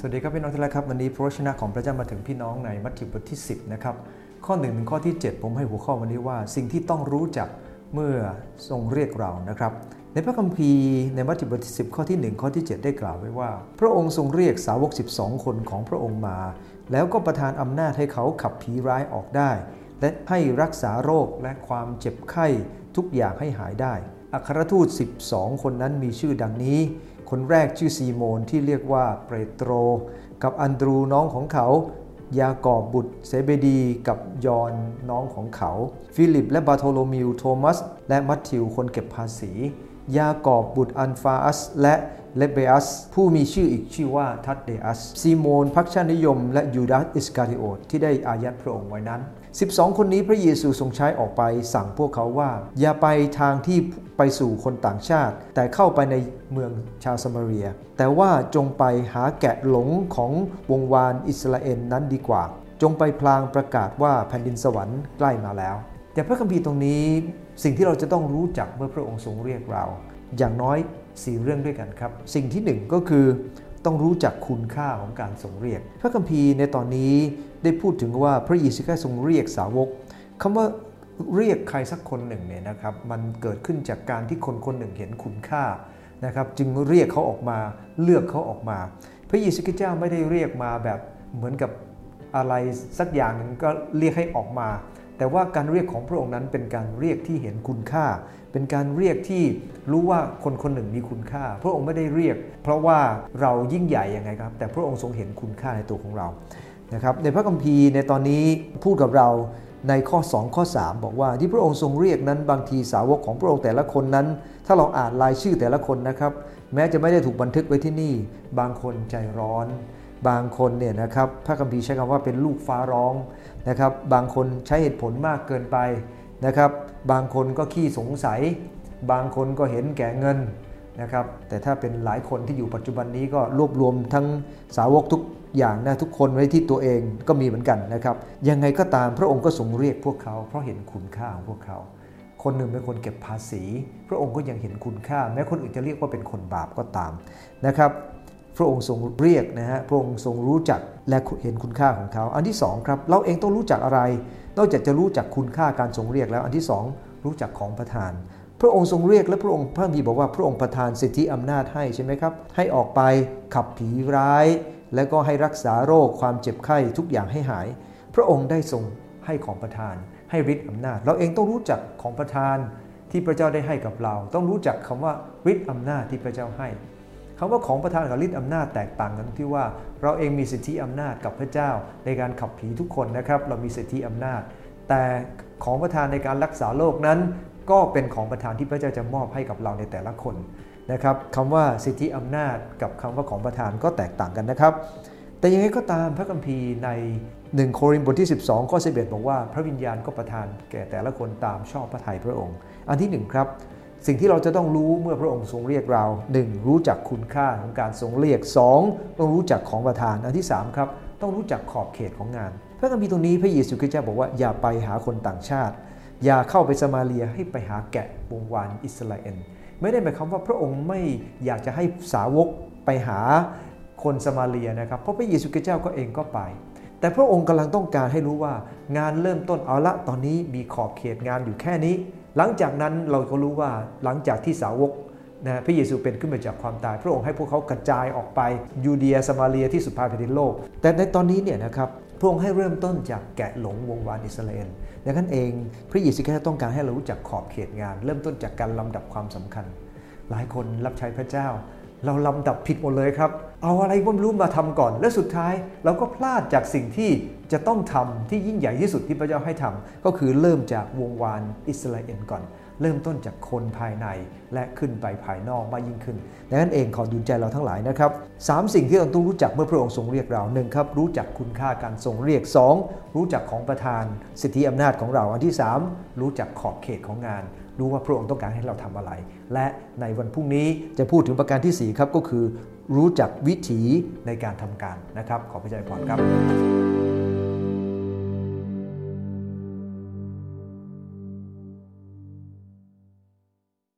สวัสดีครับพี่น้องที่รักครับวันนี้พระวจนะของพระเจ้ามาถึงพี่น้องในมัทธิวบทที่ 10 นะครับ ข้อ1ถึงข้อที่ 7 ผมให้หัวข้อวันนี้ว่า สิ่งที่ต้องรู้จักเมื่อทรงเรียกเรานะครับ ในพระคัมภีร์ในมัทธิวบทที่ 10 ข้อที่ 1 ข้อที่ 7 ได้กล่าวไว้ว่า พระองค์ทรงเรียกสาวก 12 คนของพระองค์มา แล้วก็ประทานอำนาจให้เขาขับผีร้ายออกได้ และให้รักษาโรคและความเจ็บไข้ทุกอย่างให้หายได้อัครทูต 12 คนนั้นมีชื่อดังนี้ คนแรกชื่อซีโมนที่เรียกว่าเปโตร กับอันดรูว์น้องของเขา ยากอบบุตรเซเบดีกับยอห์นน้องของเขา ฟิลิปและบารโธโลมิวโธมัส และมัทธิวคนเก็บภาษี ยากอบบุตรอัลเฟอัส และเลบเบอัส ผู้มีชื่ออีกชื่อว่าธัดเดอัสซีโมนพรรคชาตินิยม และยูดาสอิสการิโอตที่ได้อายัดพระองค์ไว้นั้น 12 คนนี้พระเยซูทรงใช้ออกไปสั่งพวกเขาว่า อย่าไปทางที่ไปสู่คนต่างชาติ แต่เข้าไปในเมืองชาวสมาเรีย แต่ว่าจงไปหาแกะหลงของวงวานอิสราเอลนั้นดีกว่า จงไปพลางประกาศว่าแผ่นดินสวรรค์ใกล้มาแล้ว แต่พระคัมภีร์ตรงนี้สิ่งที่เราจะต้องรู้จักเมื่อพระองค์ทรงเรียกเรา อย่างน้อยสี่เรื่องด้วยกันครับ สิ่งที่หนึ่งก็คือต้องรู้จักคุณค่าของการทรงเรียก พระคัมภีร์ในตอนนี้ ได้พูดถึงว่าพระเยซูคริสต์ทรงเรียกสาวกคำว่าเรียกใครสักคนหนึ่งเนี่ยนะครับมันเกิดขึ้นจากการที่คนคนหนึ่งเห็นคุณค่านะครับจึงเรียกเขาออกมาเลือกเขาออกมา พระเยซูคริสต์เจ้าไม่ได้เรียกมาแบบเหมือนกับอะไรสักอย่างหนึ่งก็เรียกให้ออกมา แต่ว่าการเรียกของพระองค์นั้นเป็นการเรียกที่เห็นคุณค่า เป็นการเรียกที่รู้ว่าคนคนหนึ่งมีคุณค่า พระองค์ไม่ได้เรียก เพราะว่าเรายิ่งใหญ่ยังไงครับ แต่พระองค์ทรงเห็นคุณค่าในตัวของเรา นะครับในพระคัมภีร์ในตอนนี้พูดกับเราในข้อ 2 ข้อ 3 บอกว่าที่พระองค์ทรงเรียกนั้นบางทีสาวกของพระองค์แต่ละคนนั้น ถ้าเราอ่านรายชื่อแต่ละคนนะครับ แม้จะไม่ได้ถูกบันทึกไว้ที่นี่ บางคนใจร้อน บางคนเนี่ยนะครับพระคัมภีร์ใช้คำว่าเป็นลูกฟ้าร้องนะครับ บางคนใช้เหตุผลมากเกินไปนะครับ บางคนก็ขี้สงสัย บางคนก็เห็นแก่เงิน นะครับแต่ถ้าเป็นหลายคนที่อยู่ปัจจุบันนี้ก็รวบรวมทั้งสาวกทุกอย่างนะทุกคนไว้ที่ตัวเองก็มีเหมือนกันนะครับยังไงก็ตามพระองค์ก็ทรงเรียกพวกเขา เพราะเห็นคุณค่าของพวกเขา คนหนึ่งเป็นคนเก็บภาษี พระองค์ก็ยังเห็นคุณค่า แม้คนอื่นจะเรียกว่าเป็นคนบาปก็ตามนะครับพระองค์ทรงเรียกนะฮะพระองค์ทรงรู้จักและเห็นคุณค่าของเขา อันที่2ครับเราเองต้องรู้จักอะไรนอกจากจะรู้จักคุณค่าการทรงเรียกแล้วอันที่ 2 รู้จักของประทาน พระองค์ทรงเรียกและพระองค์พระคัมภีบอกว่าพระองค์ประทานสิทธิอำนาจให้ใช่ไหมครับ ให้ออกไปขับผีร้าย แล้วก็ให้รักษาโรคความเจ็บไข้ทุกอย่างให้หาย พระองค์ได้ทรงให้ของประทาน ให้ฤทธิ์อำนาจ เราเองต้องรู้จักของประทานที่พระเจ้าได้ให้กับเรา ต้องรู้จักคำว่าฤทธิ์อำนาจที่พระเจ้าให้คำว่าของประทานกับฤทธิ์อำนาจแตกต่างกันที่ว่า เราเองมีสิทธิอำนาจกับพระเจ้า ในการขับผีทุกคนนะครับ เรามีสิทธิอำนาจ แต่ของประทานในการรักษาโรคนั้น ก็เป็นของประทานที่พระเจ้าจะมอบให้กับเราในแต่ละคนนะครับคำว่าสิทธิอำนาจกับคำว่าของประทานก็แตกต่างกันนะครับ แต่ยังไงก็ตามพระคัมภีร์ใน 1 โครินธ์บทที่ 12ข้อ11บอกว่าพระวิญญาณก็ประทานแก่แต่ละคนตามชอบพระทัยพระองค์ อันที่ 1 ครับ สิ่งที่เราจะต้องรู้เมื่อพระองค์ทรงเรียกเรา 1. รู้จักคุณค่าของการทรงเรียก 2. ต้องรู้จักของประทานอันที่ 3 ครับ ต้องรู้จักขอบเขตของงาน พระคัมภีร์ตรงนี้พระเยซูคริสต์เจ้าบอกว่าอย่าไปหาคนต่างชาติ อย่าเข้าไปสมาเลียให้ไปหาแกะวงวานอิสราเอลไม่ได้หมายความว่าพระองค์ไม่อยากจะให้สาวกไปหาคนสมาเลียนะครับเพราะพระเยซูคริสต์เจ้าก็เองก็ไป แต่พระองค์กำลังต้องการให้รู้ว่างานเริ่มต้นเอาละตอนนี้มีขอบเขตงานอยู่แค่นี้ หลังจากนั้นเราก็รู้ว่าหลังจากที่สาวก นะพระเยซูเป็นขึ้นมาจากความตาย พระองค์ให้พวกเขากระจายออกไปยูเดียสมาเรียที่สุดปลายแผ่นดินโลก แต่ในตอนนี้เนี่ยนะครับพระองค์ให้เริ่มต้นจากแกะหลงวงวานอิสราเอลดังนั้นเองพระเยซูคริสต์ต้องการให้เรารู้จักขอบเขตงาน เริ่มต้นจากการลำดับความสำคัญ หลายคนรับใช้พระเจ้า เราลำดับผิดหมดเลยครับ เอาอะไรก็ไม่รู้มาทำก่อน และสุดท้ายเราก็พลาดจากสิ่งที่จะต้องทำที่ยิ่งใหญ่ที่สุดที่พระเจ้าให้ทำก็คือเริ่มจากวงวานอิสราเอลก่อน เริ่มต้นจากคนภายในและขึ้นไปภายนอกมากยิ่งขึ้นดังนั้นเองขอดุลใจเราทั้งหลายนะครับสามสิ่งที่เราต้องรู้จักเมื่อพระองค์ทรงเรียกเราหนึ่งครับรู้จักคุณค่าการทรงเรียก 2. รู้จักของประทาน สิทธิอำนาจของเราอันที่ 3 รู้จักขอบเขตของงาน รู้ว่าพระองค์ต้องการให้เราทำอะไร และในวันพรุ่งนี้จะพูดถึงประการที่ 4 ครับก็คือ รู้จักวิถีในการทำการนะครับ ขอพระเจ้าพรครับ